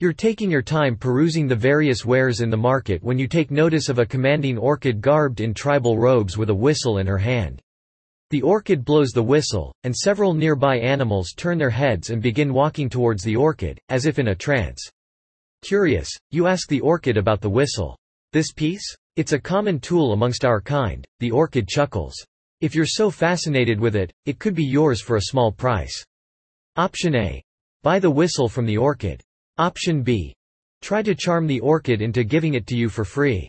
You're taking your time perusing the various wares in the market when you take notice of a commanding orchid garbed in tribal robes with a whistle in her hand. The orchid blows the whistle, and several nearby animals turn their heads and begin walking towards the orchid, as if in a trance. Curious, you ask the orchid about the whistle. This piece? It's a common tool amongst our kind, the orchid chuckles. If you're so fascinated with it, it could be yours for a small price. Option A. Buy the whistle from the orchid. Option B. Try to charm the orchid into giving it to you for free.